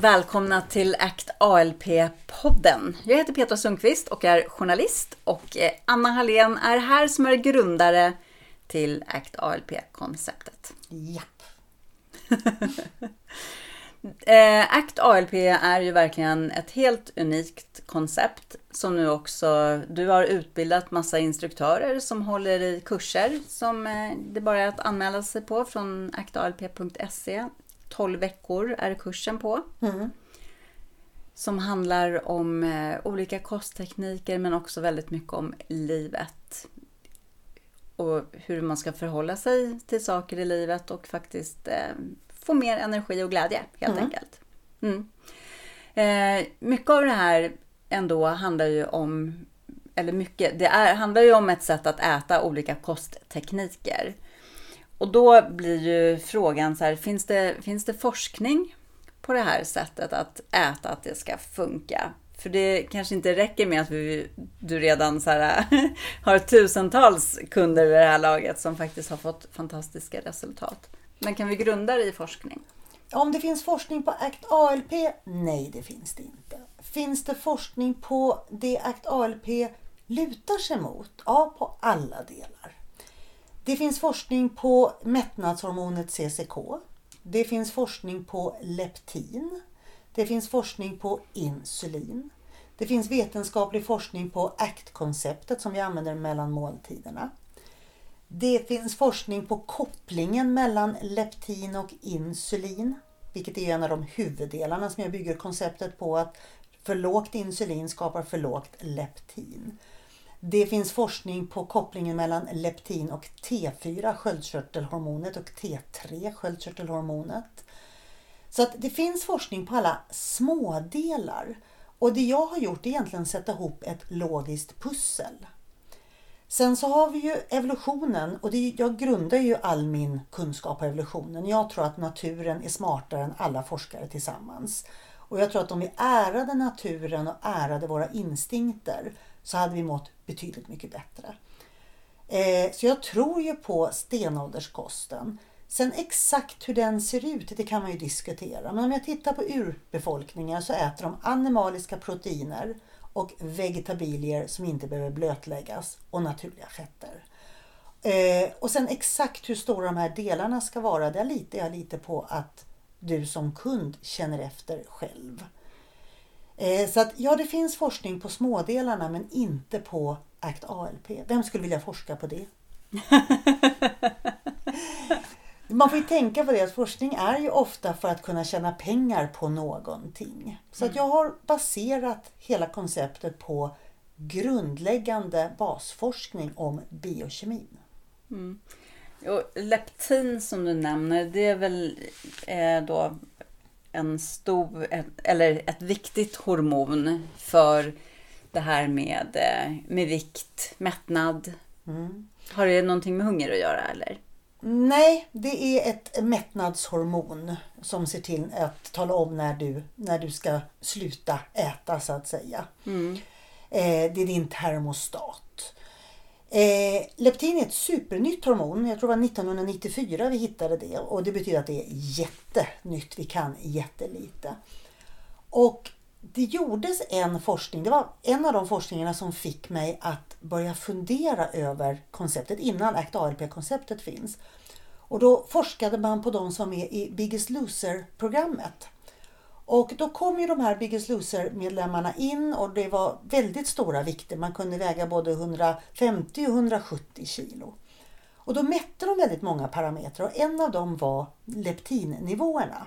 Välkomna till ACT ALP-podden. Jag heter Petra Sundqvist och är journalist och eh, Anna Hallén är här som är grundare till ACT ALP-konceptet. Japp. Eh, ACT ALP är ju verkligen ett helt unikt koncept som nu också, du har utbildat massa instruktörer som håller i kurser som eh, det bara är att anmäla sig på från actalp.se 12 veckor är kursen på. Mm. Som handlar om eh, olika kosttekniker men också väldigt mycket om livet. Och hur man ska förhålla sig till saker i livet och faktiskt eh, få mer energi och glädje helt Mm. enkelt. Mm. Eh, mycket av det här ändå handlar ju om, eller mycket, det är, handlar ju om ett sätt att äta olika kosttekniker. Och då blir ju frågan så här, finns det, finns det forskning på det här sättet att äta, att det ska funka? För det kanske inte räcker med att vi, du redan så här, har tusentals kunder vid det här laget som faktiskt har fått fantastiska resultat. Men kan vi grunda det i forskning? Om det finns forskning på ACT ALP? Nej, det finns det inte. Finns det forskning på det ACT ALP lutar sig mot? Ja, på alla delar. Det finns forskning på mättnadshormonet CCK. Det finns forskning på leptin. Det finns forskning på insulin. Det finns vetenskaplig forskning på ACT-konceptet som vi använder mellan måltiderna. Det finns forskning på kopplingen mellan leptin och insulin, vilket är en av de huvuddelarna som jag bygger konceptet på att för lågt insulin skapar för lågt leptin. Det finns forskning på kopplingen mellan leptin och T4, sköldkörtelhormonet, och T3, sköldkörtelhormonet. Så att det finns forskning på alla smådelar. Och det jag har gjort är egentligen att sätta ihop ett logiskt pussel. Sen så har vi ju evolutionen och det, jag grundar ju all min kunskap på evolutionen. Jag tror att naturen är smartare än alla forskare tillsammans. Och jag tror att om vi ärade naturen och ärade våra instinkter så hade vi mått betydligt mycket bättre. Eh, så jag tror ju på stenålderskosten. Sen exakt hur den ser ut, det kan man ju diskutera. Men om jag tittar på urbefolkningar så äter de animaliska proteiner och vegetabilier som inte behöver blötläggas och naturliga fetter. Eh, och sen exakt hur stora de här delarna ska vara, där litar jag lite på att du som kund känner efter själv. Eh, så att ja, det finns forskning på smådelarna men inte på ACT ALP. Vem skulle vilja forska på det? Man får ju tänka på det att forskning är ju ofta för att kunna tjäna pengar på någonting. Så att jag har baserat hela konceptet på grundläggande basforskning om biokemin. Och leptin som du nämner, det är väl eh, då en stor, eller ett viktigt hormon för det här med, eh, med vikt, mättnad. Har det någonting med hunger att göra eller? Nej, det är ett mättnadshormon som ser till att tala om när du, när du ska sluta äta så att säga. Eh, det är din termostat. Eh, leptin är ett supernytt hormon. Jag tror det var 1994 vi hittade det och det betyder att det är jättenytt. Vi kan jättelite. Och det gjordes en forskning, det var en av de forskningarna som fick mig att börja fundera över konceptet innan ACT ALP-konceptet finns. Och då forskade man på de som är i Biggest Loser-programmet. Och då kom ju de här Biggest Loser-medlemmarna in och det var väldigt stora vikter. Man kunde väga både 150 och 170 kilo. Och då mätte de väldigt många parametrar och en av dem var leptinnivåerna.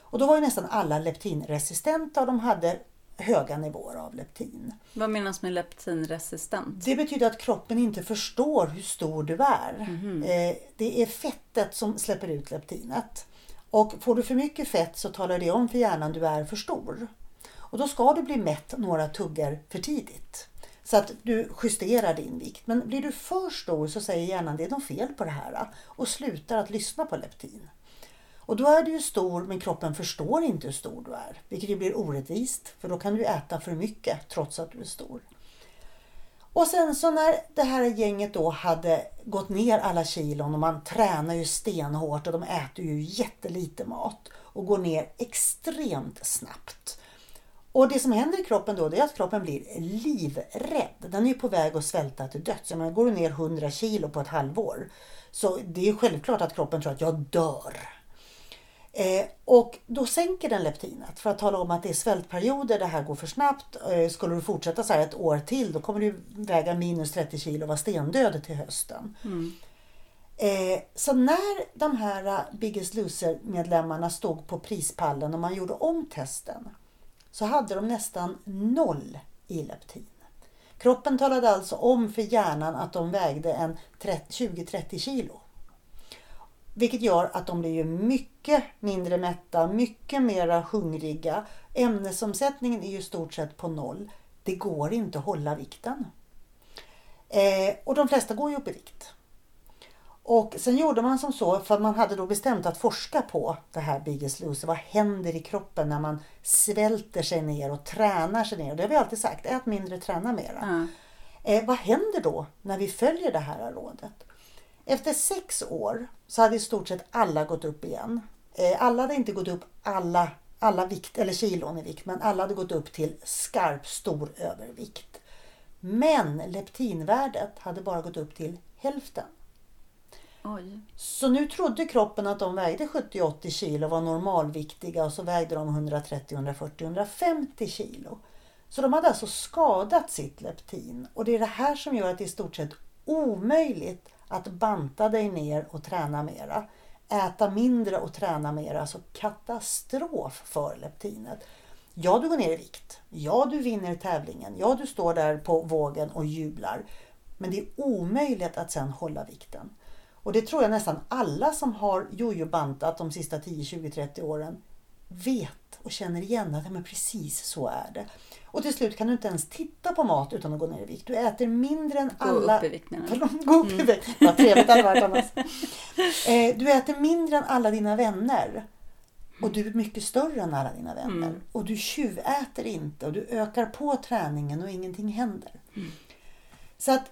Och då var ju nästan alla leptinresistenta och de hade höga nivåer av leptin. Vad menas med leptinresistent? Det betyder att kroppen inte förstår hur stor du är. Eh, det är fettet som släpper ut leptinet. Och får du för mycket fett så talar det om för hjärnan att du är för stor. Och då ska du bli mätt några tuggar för tidigt. Så att du justerar din vikt. Men blir du för stor så säger hjärnan det är något fel på det här och slutar att lyssna på leptin. Och då är du ju stor men kroppen förstår inte hur stor du är. Vilket ju blir orättvist för då kan du äta för mycket trots att du är stor. Och sen så när det här gänget då hade gått ner alla kilon och man tränar ju stenhårt och de äter ju jättelite mat. och går ner extremt snabbt. Och det som händer i kroppen då det är att kroppen blir livrädd. Den är på väg att svälta till döds. Jag menar, går du ner 100 kilo på ett halvår så det är självklart att kroppen tror att jag dör. Eh, och då sänker den leptinet för att tala om att det är svältperioder, det här går för snabbt. Eh, skulle du fortsätta så här ett år till då kommer du väga minus 30 kilo och vara stendöd till hösten. Mm. Eh, så när de här Biggest Loser-medlemmarna stod på prispallen och man gjorde om testen så hade de nästan noll i leptin. Kroppen talade alltså om för hjärnan att de vägde en 20-30 kilo. Vilket gör att de blir ju mycket mindre mätta, mycket mera hungriga. Ämnesomsättningen är ju stort sett på noll. Det går inte att hålla vikten. Eh, och de flesta går ju upp i vikt. Och sen gjorde man som så, för man hade då bestämt att forska på det här Biggest Loser. Vad händer i kroppen när man svälter sig ner och tränar sig ner? Det har vi alltid sagt, ät mindre, träna mera. Ja. Eh, vad händer då när vi följer det här rådet? Efter sex år så hade i stort sett alla gått upp igen. Eh, alla hade inte gått upp alla, alla vikt, eller kilon i vikt, men alla hade gått upp till skarp stor övervikt. Men leptinvärdet hade bara gått upp till hälften. Oj. Så nu trodde kroppen att de vägde 70-80 kilo, var normalviktiga och så vägde de 130, 140, 150 kilo. Så de hade alltså skadat sitt leptin och det är det här som gör att det är i stort sett omöjligt att banta dig ner och träna mera. Äta mindre och träna mera, alltså katastrof för leptinet. Ja, du går ner i vikt. Ja, du vinner tävlingen. Ja, du står där på vågen och jublar. Men det är omöjligt att sen hålla vikten. Och det tror jag nästan alla som har jojobantat de sista 10, 20, 30 åren vet och känner igen att men precis så är det. Och till slut kan du inte ens titta på mat utan att gå ner i vikt. Du äter mindre än Gå alla... upp i vikt menar du? Förlåt, gå upp i vikt. Vad trevligt det hade varit annars. Eh, du äter mindre än alla dina vänner. Och du är mycket större än alla dina vänner. Mm. Och du tjuväter inte och du ökar på träningen och ingenting händer. Så att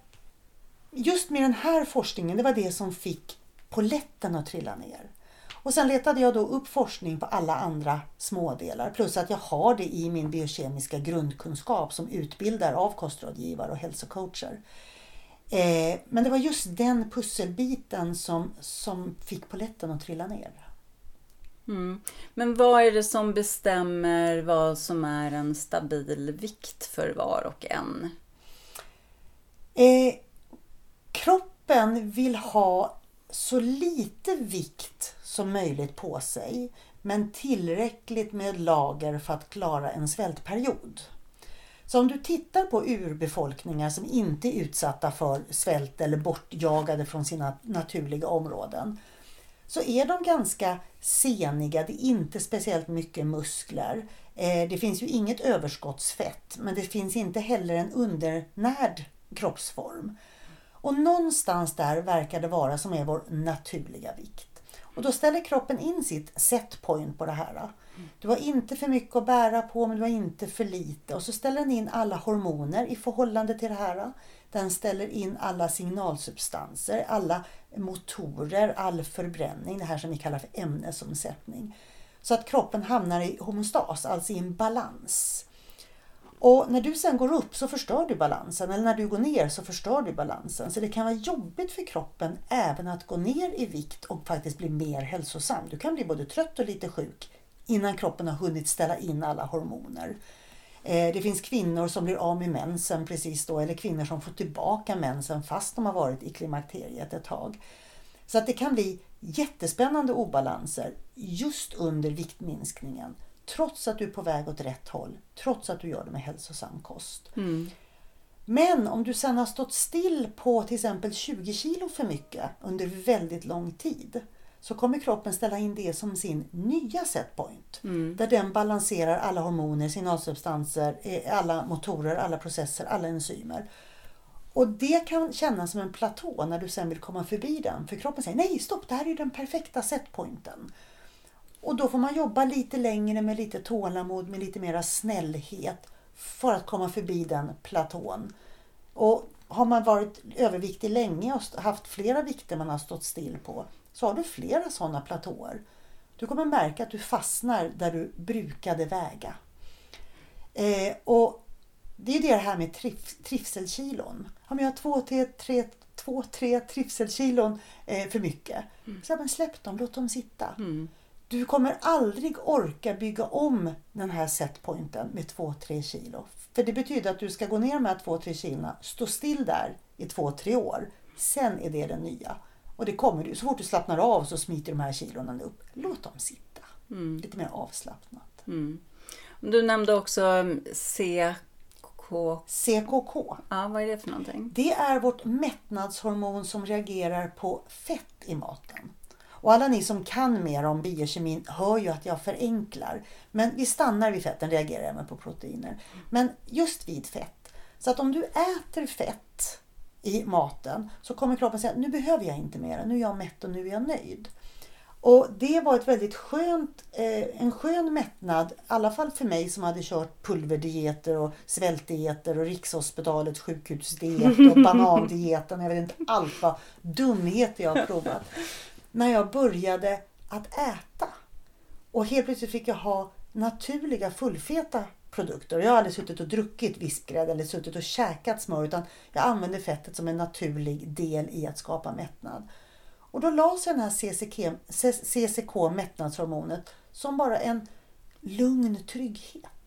just med den här forskningen, det var det som fick poletten att trilla ner. Och sen letade jag då upp forskning på alla andra smådelar. Plus att jag har det i min biokemiska grundkunskap som utbildar av kostrådgivare och hälsocoacher. Eh, men det var just den pusselbiten som, som fick poletten att trilla ner. Mm. Men vad är det som bestämmer vad som är en stabil vikt för var och en? Eh, kroppen vill ha så lite vikt som möjligt på sig men tillräckligt med lager för att klara en svältperiod. Så om du tittar på urbefolkningar som inte är utsatta för svält eller bortjagade från sina naturliga områden så är de ganska seniga, det är inte speciellt mycket muskler. Eh, det finns ju inget överskottsfett men det finns inte heller en undernärd kroppsform. Och någonstans där verkar det vara som är vår naturliga vikt. Och då ställer kroppen in sitt set point på det här. Du har inte för mycket att bära på men du har inte för lite. Och så ställer den in alla hormoner i förhållande till det här. Den ställer in alla signalsubstanser, alla motorer, all förbränning, det här som vi kallar för ämnesomsättning. Så att kroppen hamnar i homostas, alltså i en balans. Och när du sen går upp så förstör du balansen eller när du går ner så förstör du balansen. Så det kan vara jobbigt för kroppen även att gå ner i vikt och faktiskt bli mer hälsosam. Du kan bli både trött och lite sjuk innan kroppen har hunnit ställa in alla hormoner. Eh, det finns kvinnor som blir av med mensen precis då eller kvinnor som får tillbaka mensen fast de har varit i klimakteriet ett tag. Så att det kan bli jättespännande obalanser just under viktminskningen. Trots att du är på väg åt rätt håll. Trots att du gör det med hälsosam kost. Mm. Men om du sen har stått still på till exempel 20 kilo för mycket under väldigt lång tid så kommer kroppen ställa in det som sin nya setpoint. Mm. Där den balanserar alla hormoner, signalsubstanser, eh, alla motorer, alla processer, alla enzymer. Och det kan kännas som en platå när du sen vill komma förbi den. För kroppen säger nej stopp, det här är den perfekta setpointen. Och då får man jobba lite längre med lite tålamod, med lite mera snällhet för att komma förbi den platån. Och har man varit överviktig länge och haft flera vikter man har stått still på så har du flera sådana platåer. Du kommer märka att du fastnar där du brukade väga. Eh, och det är det här med trif trivselkilon. Om jag har två, tre, tre, två, tre trivselkilon eh, för mycket, mm. så men släpp dem, låt dem sitta. Mm. Du kommer aldrig orka bygga om den här setpointen med 2-3 kilo. För det betyder att du ska gå ner de här 2-3 kilona, stå still där i 2-3 år. Sen är det det nya. Och det kommer du. Så fort du slappnar av så smiter de här kilona upp. Låt dem sitta. Mm. Lite mer avslappnat. Mm. Du nämnde också CKK. CKK. Ja, vad är det för någonting? Det är vårt mättnadshormon som reagerar på fett i maten. Och alla ni som kan mer om biokemin hör ju att jag förenklar. Men vi stannar vid fett, den reagerar även på proteiner. Men just vid fett. Så att om du äter fett i maten så kommer kroppen säga nu behöver jag inte mer, nu är jag mätt och nu är jag nöjd. Och det var ett väldigt skönt, eh, en skön mättnad, i alla fall för mig som hade kört pulverdieter och svältdieter och Rikshospitalets sjukhusdiet och banandieten. Jag vet inte allt vad dumheter jag har provat när jag började att äta. Och helt plötsligt fick jag ha naturliga fullfeta produkter. Jag har aldrig suttit och druckit vispgrädde eller suttit och käkat smör utan jag använder fettet som en naturlig del i att skapa mättnad. Och då la sig den här CCK, CCK mättnadshormonet som bara en lugn trygghet.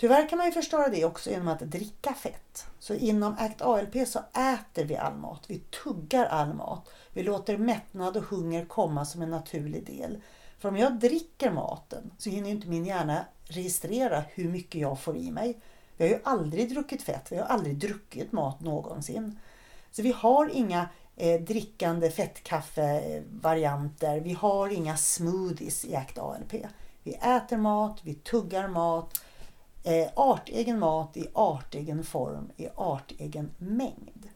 Tyvärr kan man ju förstöra det också genom att dricka fett. Så inom ACT ALP så äter vi all mat, vi tuggar all mat. Vi låter mättnad och hunger komma som en naturlig del. För om jag dricker maten så hinner inte min hjärna registrera hur mycket jag får i mig. Vi har ju aldrig druckit fett, vi har aldrig druckit mat någonsin. Så vi har inga eh, drickande fettkaffevarianter, vi har inga smoothies i ACT ALP. Vi äter mat, vi tuggar mat, eh, artegen mat i artegen form, i artegen mängd.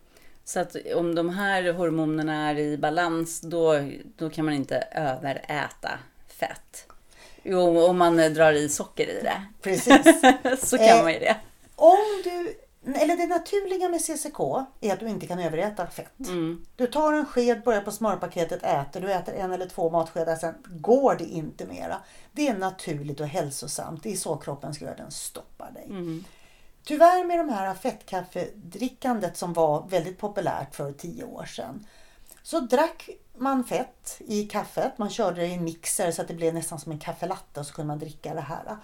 Så att om de här hormonerna är i balans, då, då kan man inte överäta fett. Jo, om man drar i socker i det. Precis. så kan eh, man ju det. Om du, eller det naturliga med CCK är att du inte kan överäta fett. Mm. Du tar en sked, börjar på smörpaketet, äter. Du äter en eller två matskedar, sen går det inte mera. Det är naturligt och hälsosamt. Det är så kroppen ska göra, den stoppar dig. Mm. Tyvärr med de här fettkaffedrickandet som var väldigt populärt för tio år sedan. Så drack man fett i kaffet. Man körde det i en mixer så att det blev nästan som en kaffelatte och så kunde man dricka det här.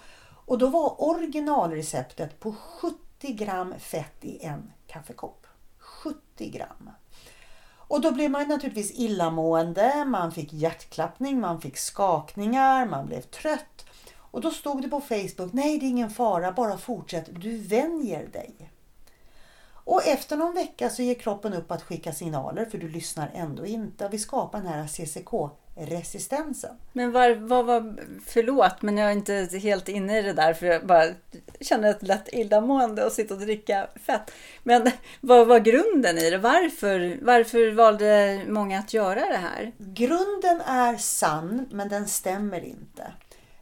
Och då var originalreceptet på 70 gram fett i en kaffekopp. 70 gram. Och då blev man naturligtvis illamående, man fick hjärtklappning, man fick skakningar, man blev trött. Och då stod det på Facebook, nej det är ingen fara, bara fortsätt, du vänjer dig. Och efter någon vecka så ger kroppen upp att skicka signaler för du lyssnar ändå inte. Vi skapar den här CCK CCK-resistensen. Men vad var, var, förlåt men jag är inte helt inne i det där för jag bara känner ett lätt illamående och sitta och dricka fett. Men vad var grunden i det? Varför, varför valde många att göra det här? Grunden är sann men den stämmer inte.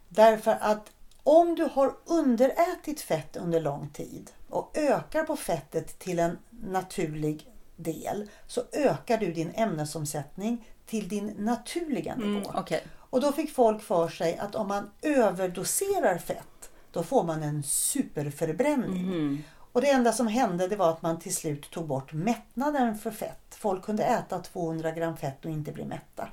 Därför att om du har underätit fett under lång tid och ökar på fettet till en naturlig del så ökar du din ämnesomsättning till din naturliga nivå. Mm, okay. Och då fick folk för sig att om man överdoserar fett då får man en superförbränning. Mm. Och det enda som hände det var att man till slut tog bort mättnaden för fett. Folk kunde äta 200 gram fett och inte bli mätta.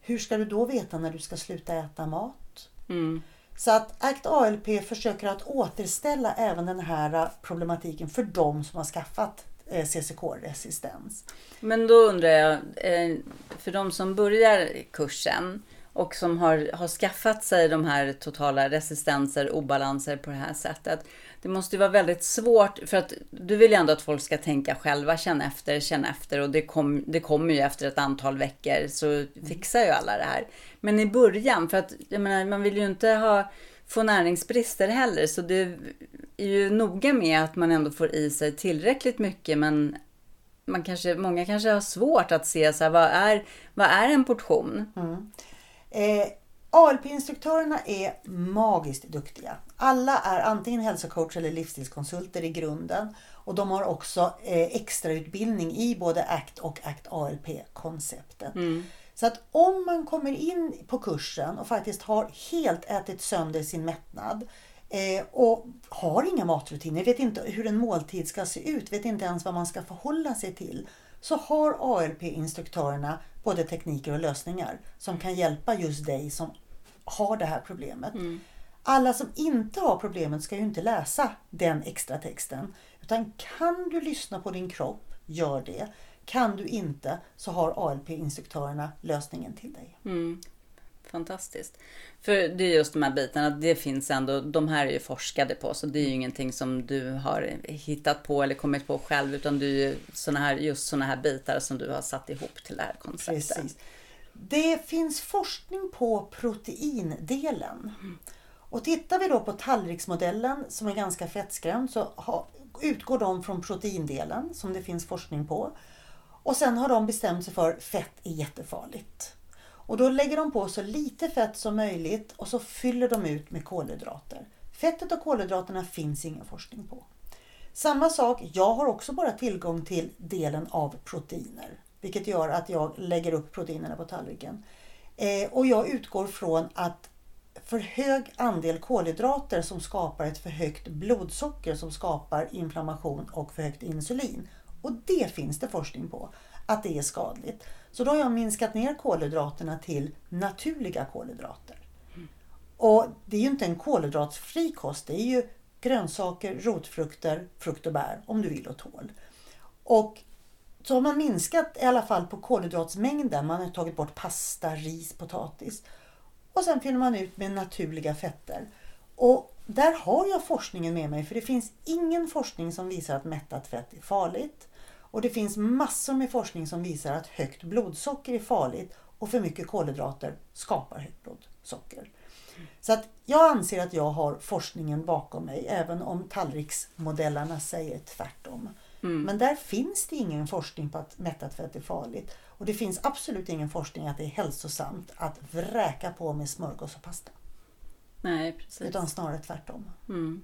Hur ska du då veta när du ska sluta äta mat? Mm. Så att ACT ALP försöker att återställa även den här problematiken för de som har skaffat Eh, CCK-resistens. Men då undrar jag, eh, för de som börjar kursen och som har, har skaffat sig de här totala resistenser, obalanser på det här sättet. Det måste ju vara väldigt svårt, för att du vill ju ändå att folk ska tänka själva, känna efter, känna efter och det, kom, det kommer ju efter ett antal veckor så fixar ju alla det här. Men i början, för att jag menar, man vill ju inte ha, få näringsbrister heller, så det är ju noga med att man ändå får i sig tillräckligt mycket, men man kanske, många kanske har svårt att se så här, vad, är, vad är en portion? Mm. Eh, ALP-instruktörerna är magiskt duktiga. Alla är antingen hälsocoach eller livsstilskonsulter i grunden. Och de har också eh, extrautbildning i både ACT och ACT ALP-konceptet. Mm. Så att om man kommer in på kursen och faktiskt har helt ätit sönder sin mättnad och har inga matrutiner, vet inte hur en måltid ska se ut, vet inte ens vad man ska förhålla sig till. Så har ALP-instruktörerna både tekniker och lösningar som kan hjälpa just dig som har det här problemet. Mm. Alla som inte har problemet ska ju inte läsa den extra texten. Utan kan du lyssna på din kropp, gör det. Kan du inte så har ALP-instruktörerna lösningen till dig. Mm. Fantastiskt. För det är just de här bitarna, det finns ändå, de här är ju forskade på, så det är ju ingenting som du har hittat på eller kommit på själv, utan det är ju såna här, just sådana här bitar som du har satt ihop till det här konceptet. Precis. Det finns forskning på proteindelen. Och tittar vi då på tallriksmodellen som är ganska fettskrämd så ha, utgår de från proteindelen som det finns forskning på. Och sen har de bestämt sig för fett är jättefarligt. Och då lägger de på så lite fett som möjligt och så fyller de ut med kolhydrater. Fettet och kolhydraterna finns ingen forskning på. Samma sak, jag har också bara tillgång till delen av proteiner. Vilket gör att jag lägger upp proteinerna på tallriken. Eh, och jag utgår från att för hög andel kolhydrater som skapar ett för högt blodsocker som skapar inflammation och för högt insulin. Och det finns det forskning på, att det är skadligt. Så då har jag minskat ner kolhydraterna till naturliga kolhydrater. Och det är ju inte en kolhydratsfri kost, det är ju grönsaker, rotfrukter, frukt och bär om du vill och tål. Och så har man minskat i alla fall på kolhydratsmängden. Man har tagit bort pasta, ris, potatis. Och sen fyller man ut med naturliga fetter. Och där har jag forskningen med mig för det finns ingen forskning som visar att mättat fett är farligt. Och det finns massor med forskning som visar att högt blodsocker är farligt och för mycket kolhydrater skapar högt blodsocker. Så att jag anser att jag har forskningen bakom mig även om tallriksmodellerna säger tvärtom. Mm. Men där finns det ingen forskning på att mättat fett är farligt. Och det finns absolut ingen forskning att det är hälsosamt att vräka på med smörgås och pasta. Nej, precis. Utan snarare tvärtom. Mm.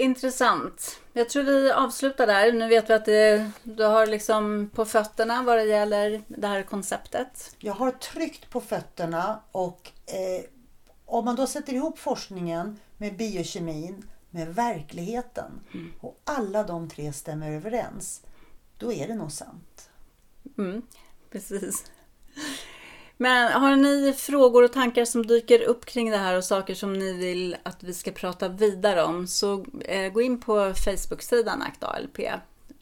Intressant. Jag tror vi avslutar där. Nu vet vi att det, du har liksom på fötterna vad det gäller det här konceptet. Jag har tryckt på fötterna och eh, om man då sätter ihop forskningen med biokemin, med verkligheten och alla de tre stämmer överens, då är det nog sant. Mm, precis. Men har ni frågor och tankar som dyker upp kring det här och saker som ni vill att vi ska prata vidare om så eh, gå in på Facebook-sidan ACT-ALP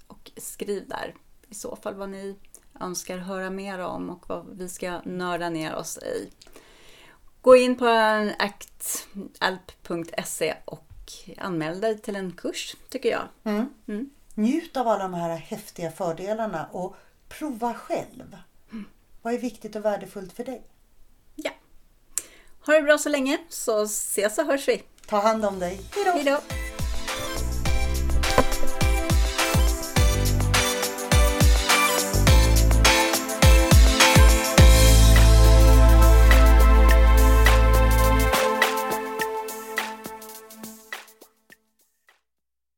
och skriv där i så fall vad ni önskar höra mer om och vad vi ska nörda ner oss i. Gå in på actalp.se och anmäl dig till en kurs tycker jag. Mm. Mm. Njut av alla de här häftiga fördelarna och prova själv. Vad är viktigt och värdefullt för dig? Ja. Ha det bra så länge så ses och hörs vi. Ta hand om dig. Hej då!